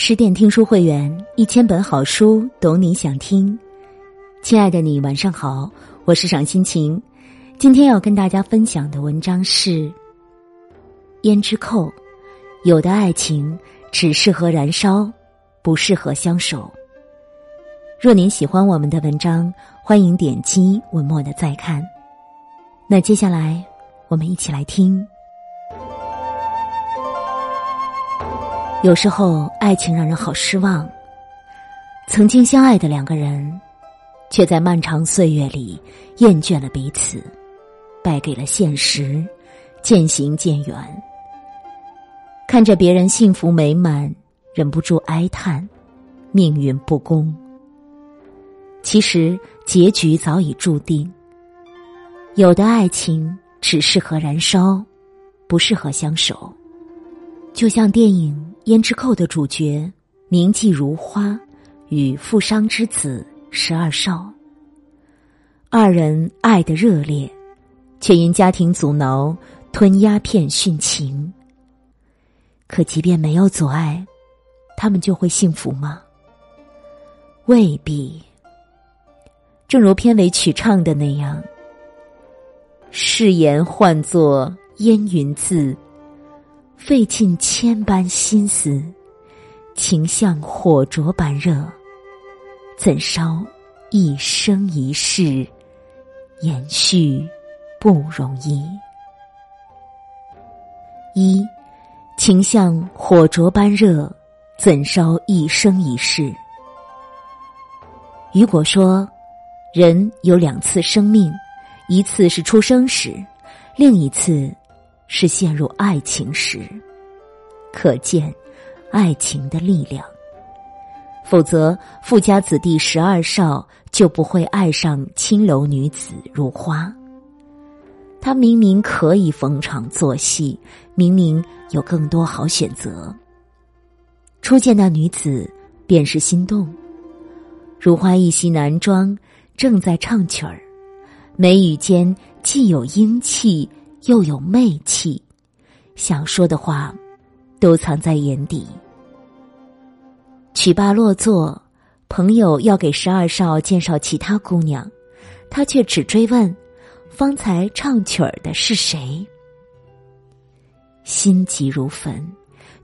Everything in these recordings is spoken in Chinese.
十点听书会员，一千本好书，懂你想听。亲爱的你，晚上好，我是赏心情。今天要跟大家分享的文章是《胭脂扣》，有的爱情只适合燃烧，不适合相守。若您喜欢我们的文章，欢迎点击文末的再看。那接下来，我们一起来听。有时候，爱情让人好失望。曾经相爱的两个人，却在漫长岁月里厌倦了彼此，败给了现实，渐行渐远。看着别人幸福美满，忍不住哀叹命运不公。其实，结局早已注定。有的爱情只适合燃烧，不适合相守。就像电影《胭脂扣》的主角名妓如花与富商之子十二少，二人爱的热烈，却因家庭阻挠吞鸦片殉情。可即便没有阻碍，他们就会幸福吗？未必。正如片尾曲唱的那样：“誓言换作烟云字。”费尽千般心思，情像火灼般热，怎烧一生一世？延续不容易。一情像火灼般热，怎烧一生一世？雨果说：“人有两次生命，一次是出生时，另一次。”是陷入爱情时，可见爱情的力量。否则，富家子弟十二少就不会爱上青楼女子如花。他明明可以逢场作戏，明明有更多好选择。初见那女子，便是心动。如花一袭男装，正在唱曲儿，眉宇间既有英气。又有媚气，想说的话都藏在眼底。曲罢落座，朋友要给十二少介绍其他姑娘，他却只追问：方才唱曲儿的是谁？心急如焚，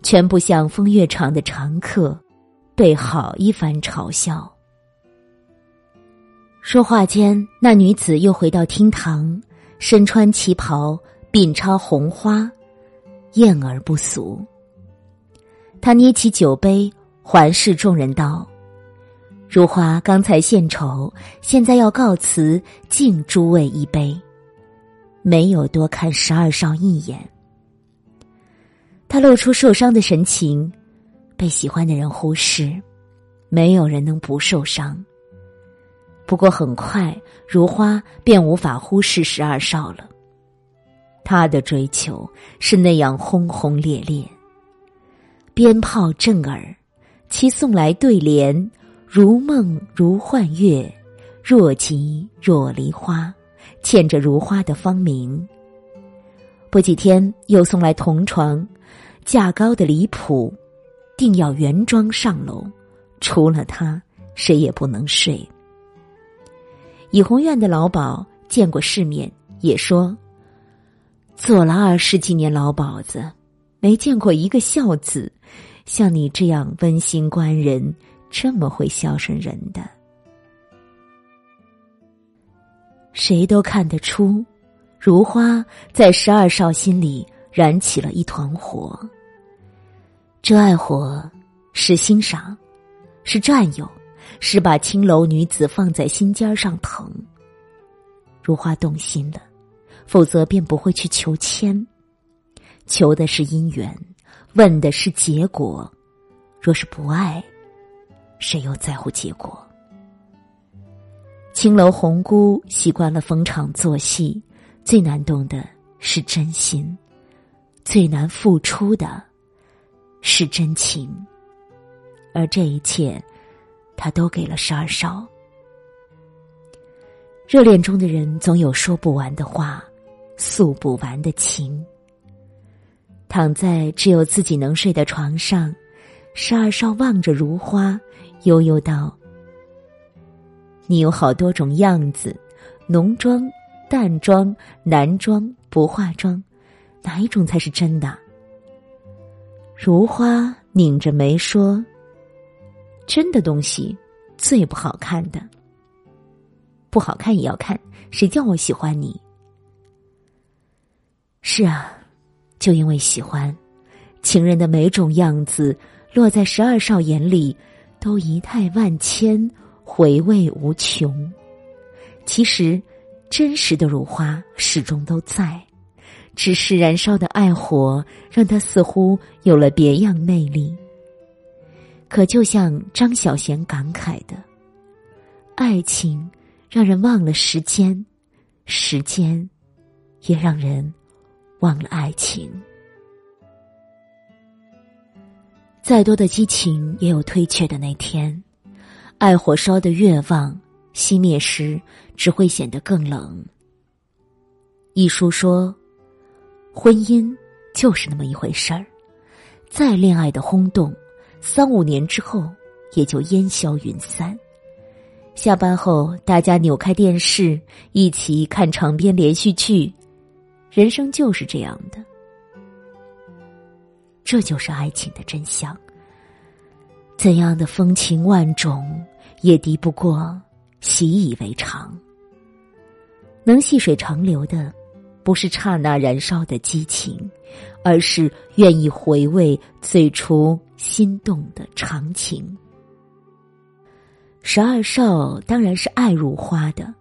全部像风月场的常客，被好一番嘲笑。说话间，那女子又回到厅堂。身穿旗袍，鬓插红花，艳而不俗。他捏起酒杯，环视众人道：“如花刚才献丑，现在要告辞，敬诸位一杯。”没有多看十二少一眼。他露出受伤的神情，被喜欢的人忽视，没有人能不受伤。不过很快，如花便无法忽视十二少了。他的追求是那样轰轰烈烈。鞭炮震耳，其送来对联：如梦如幻月，若即若离花，嵌着如花的芳名。不几天，又送来同床，价高的离谱，定要原装上楼，除了他，谁也不能睡。怡红院的老鸨见过世面，也说：“做了二十几年老鸨子，没见过一个孝子，像你这样温馨官人，这么会孝顺人的。”谁都看得出，如花在十二少心里燃起了一团火。这爱火是欣赏，是占有。是把青楼女子放在心尖上疼。如花动心了，否则便不会去求签。求的是姻缘，问的是结果。若是不爱，谁又在乎结果？青楼红姑习惯了逢场作戏，最难懂的是真心，最难付出的是真情。而这一切。他都给了十二少。热恋中的人总有说不完的话，诉不完的情。躺在只有自己能睡的床上，十二少望着如花，悠悠道：“你有好多种样子，浓妆、淡妆、男装、不化妆，哪一种才是真的？”如花拧着眉说：“真的东西最不好看的，不好看也要看，谁叫我喜欢你？”是啊，就因为喜欢，情人的每种样子，落在十二少眼里，都仪态万千，回味无穷。其实，真实的如花始终都在。只是燃烧的爱火，让他似乎有了别样魅力。可就像张小娴感慨的：“爱情让人忘了时间，时间也让人忘了爱情。再多的激情也有退却的那天，爱火烧的越旺，熄灭时只会显得更冷。”一书说。婚姻就是那么一回事儿，再恋爱的轰动，三五年之后也就烟消云散。下班后，大家扭开电视，一起看长篇连续剧。人生就是这样的，这就是爱情的真相。怎样的风情万种，也敌不过习以为常。能细水长流的。不是刹那燃烧的激情，而是愿意回味最初心动的长情。十二少当然是爱如花的，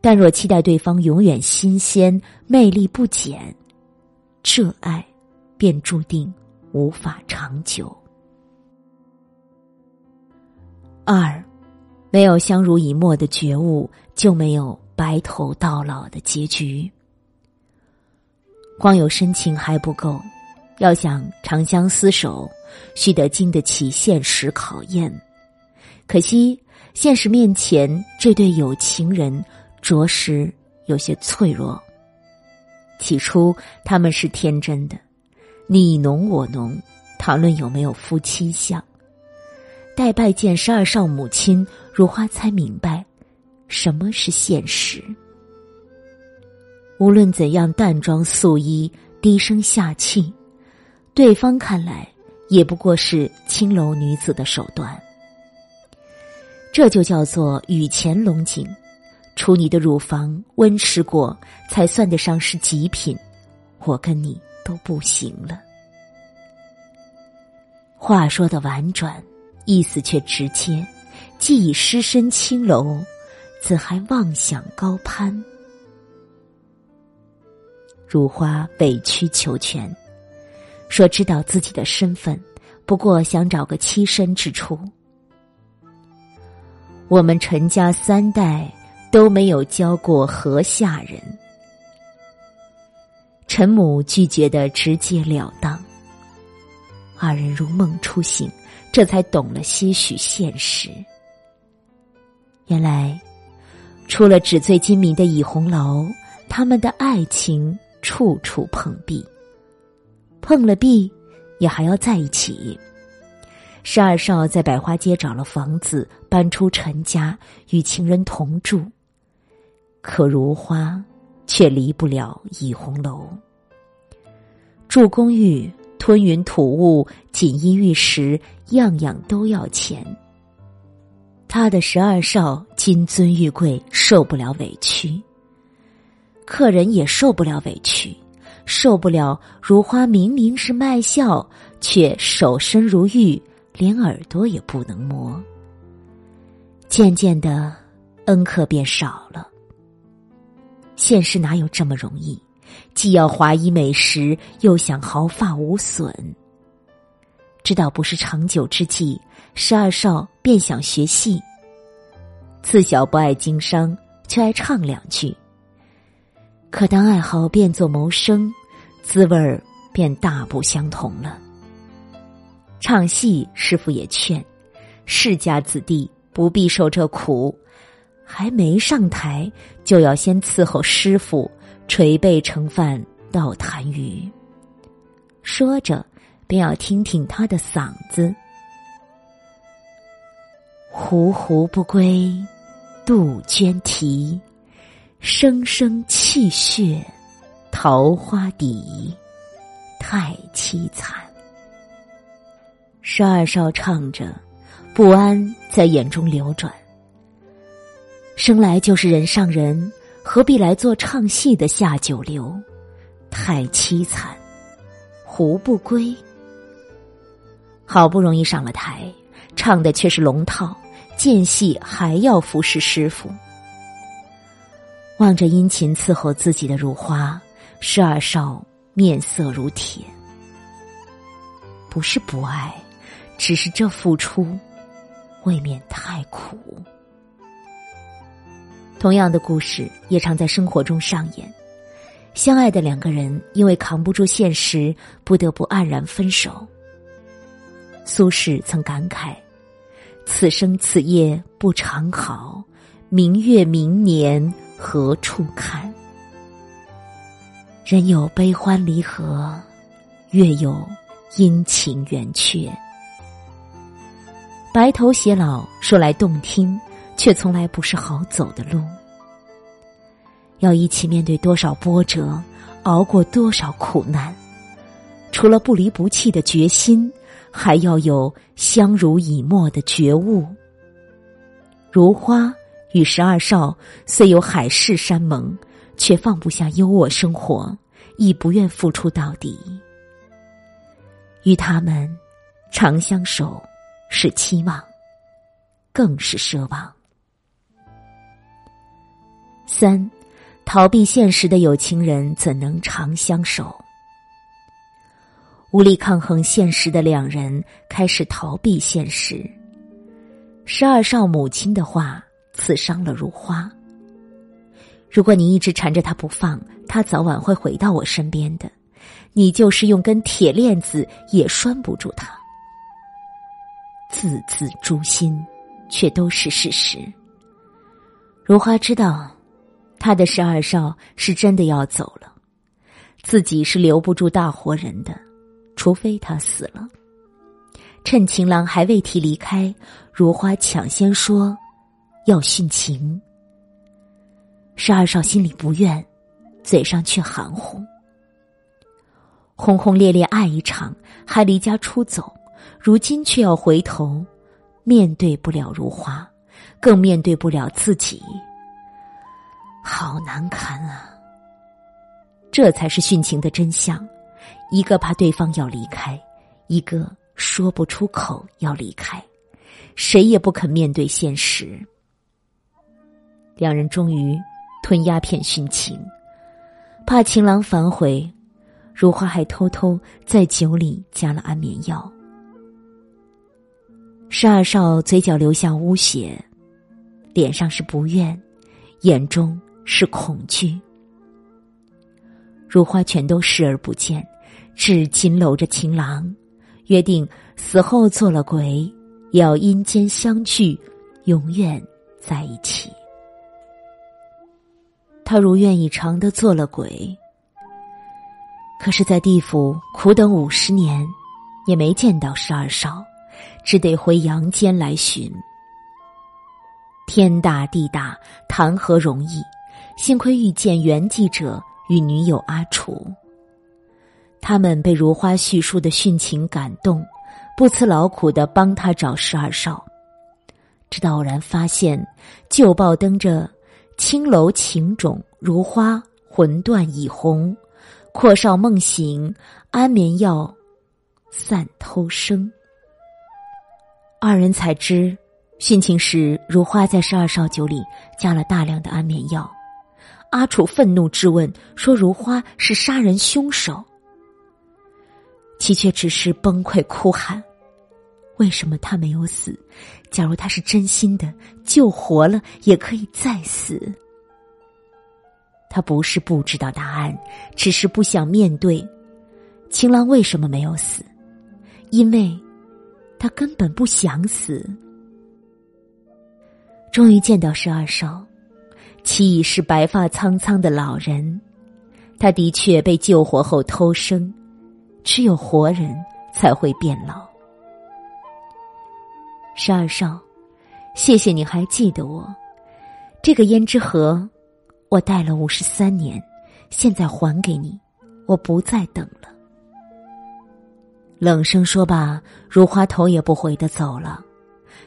但若期待对方永远新鲜、魅力不减，这爱便注定无法长久。二，没有相濡以沫的觉悟，就没有白头到老的结局。光有深情还不够，要想长相厮守，须得经得起现实考验。可惜现实面前，这对有情人着实有些脆弱。起初他们是天真的，你侬我侬，谈论有没有夫妻相。待拜见十二少母亲，如花才明白，什么是现实。无论怎样淡妆素衣、低声下气，对方看来也不过是青楼女子的手段。这就叫做雨前龙井，除你的乳房温湿过，才算得上是极品。我跟你都不行了。话说的婉转，意思却直接。既已失身青楼，怎还妄想高攀？如花委曲求全，说知道自己的身份，不过想找个栖身之处。我们陈家三代都没有教过河下人。陈母拒绝的直截了当，二人如梦初醒，这才懂了些许现实。原来，除了纸醉金迷的倚红楼，他们的爱情。处处碰壁，碰了壁，也还要在一起。十二少在百花街找了房子，搬出陈家，与情人同住。可如花却离不了倚红楼。住公寓，吞云吐雾，锦衣玉食，样样都要钱。他的十二少金尊玉贵，受不了委屈。客人也受不了委屈，受不了如花明明是卖笑，却守身如玉，连耳朵也不能摸。渐渐的，恩客便少了。现实哪有这么容易？既要华衣美食，又想毫发无损。知道不是长久之计，十二少便想学戏。自小不爱经商，却爱唱两句。可当爱好变作谋生，滋味儿便大不相同了。唱戏师傅也劝，世家子弟不必受这苦，还没上台就要先伺候师傅，捶背盛饭倒痰盂。说着，便要听听他的嗓子，胡胡不归，杜鹃啼，声声泣血，桃花底，太凄惨。十二少唱着，不安在眼中流转。生来就是人上人，何必来做唱戏的下九流？太凄惨，胡不归？好不容易上了台，唱的却是龙套。间隙还要服侍师傅，望着殷勤伺候自己的如花，十二少面色如铁。不是不爱，只是这付出未免太苦。同样的故事也常在生活中上演，相爱的两个人因为扛不住现实，不得不黯然分手。苏轼曾感慨。此生此夜不长好，明月明年何处看？人有悲欢离合，月有阴晴圆缺。白头偕老说来动听，却从来不是好走的路。要一起面对多少波折，熬过多少苦难，除了不离不弃的决心。还要有相濡以沫的觉悟。如花与十二少虽有海誓山盟，却放不下优渥生活，亦不愿付出到底。与他们长相守，是期望，更是奢望。三，逃避现实的有情人怎能长相守？无力抗衡现实的两人开始逃避现实。十二少母亲的话刺伤了如花。如果你一直缠着他不放，他早晚会回到我身边的。你就是用根铁链子也拴不住他。字字诛心，却都是事实。如花知道，他的十二少是真的要走了，自己是留不住大活人的。除非他死了，趁情郎还未提离开，如花抢先说要殉情。十二少心里不愿，嘴上却含糊。轰轰烈烈爱一场，还离家出走，如今却要回头，面对不了如花，更面对不了自己，好难堪啊！这才是殉情的真相。一个怕对方要离开，一个说不出口要离开，谁也不肯面对现实。两人终于吞鸦片殉情，怕情郎反悔，如花还偷偷在酒里加了安眠药。十二少嘴角流下污血，脸上是不愿，眼中是恐惧。如花全都视而不见。只紧搂着情郎，约定死后做了鬼，也要阴间相聚，永远在一起。他如愿以偿的做了鬼，可是，在地府苦等五十年，也没见到十二少，只得回阳间来寻。天大地大，谈何容易？幸亏遇见原记者与女友阿楚。他们被如花叙述的殉情感动，不辞劳苦的帮他找十二少，直到偶然发现旧报登着“青楼情种如花魂断已红，阔少梦醒安眠药散偷生”，二人才知殉情时如花在十二少酒里加了大量的安眠药。阿楚愤怒质问说：“如花是杀人凶手。”其却只是崩溃哭喊：“为什么他没有死？假如他是真心的，救活了也可以再死。”他不是不知道答案，只是不想面对。情郎为什么没有死？因为，他根本不想死。终于见到十二少，其已是白发苍苍的老人。他的确被救活后偷生。只有活人才会变老。十二少，谢谢你还记得我。这个胭脂盒，我戴了五十三年，现在还给你，我不再等了。”冷声说罢，如花头也不回的走了。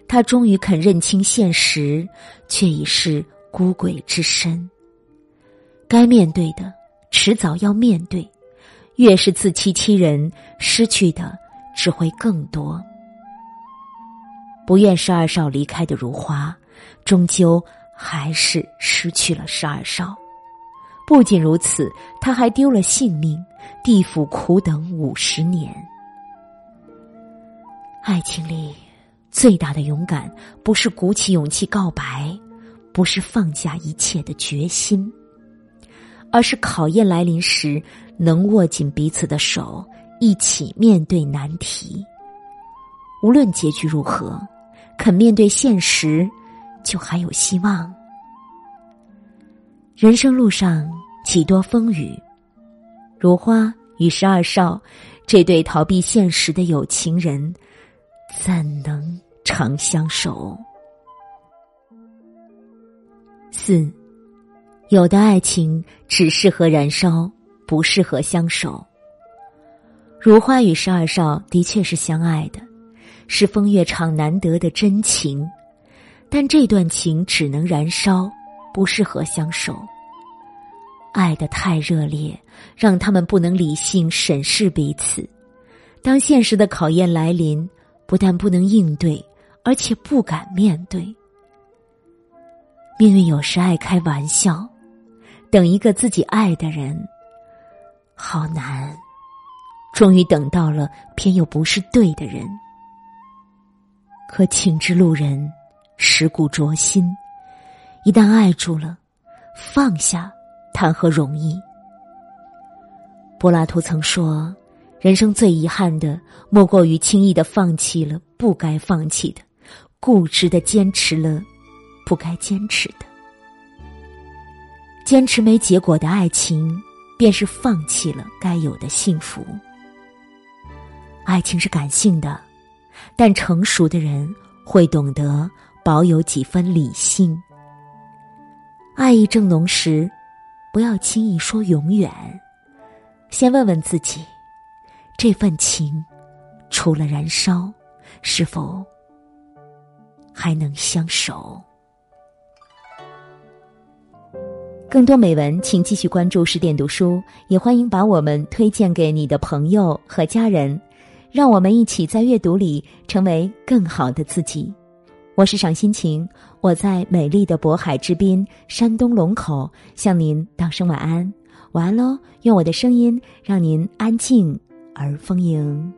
他终于肯认清现实，却已是孤鬼之身。该面对的，迟早要面对。越是自欺欺人，失去的只会更多。不愿十二少离开的如花，终究还是失去了十二少。不仅如此，他还丢了性命，地府苦等五十年。爱情里最大的勇敢，不是鼓起勇气告白，不是放下一切的决心。而是考验来临时，能握紧彼此的手，一起面对难题。无论结局如何，肯面对现实，就还有希望。人生路上几多风雨，如花与十二少这对逃避现实的有情人，怎能长相守？四。有的爱情只适合燃烧，不适合相守。如花与十二少的确是相爱的，是风月场难得的真情，但这段情只能燃烧，不适合相守。爱的太热烈，让他们不能理性审视彼此。当现实的考验来临，不但不能应对，而且不敢面对。命运有时爱开玩笑。等一个自己爱的人，好难。终于等到了，偏又不是对的人。可情之路人，蚀骨灼心。一旦爱住了，放下谈何容易？柏拉图曾说：“人生最遗憾的，莫过于轻易的放弃了不该放弃的，固执的坚持了不该坚持的。”坚持没结果的爱情，便是放弃了该有的幸福。爱情是感性的，但成熟的人会懂得保有几分理性。爱意正浓时，不要轻易说永远，先问问自己，这份情除了燃烧，是否还能相守？更多美文，请继续关注十点读书，也欢迎把我们推荐给你的朋友和家人，让我们一起在阅读里成为更好的自己。我是赏心情，我在美丽的渤海之滨山东龙口向您道声晚安，晚安喽！用我的声音让您安静而丰盈。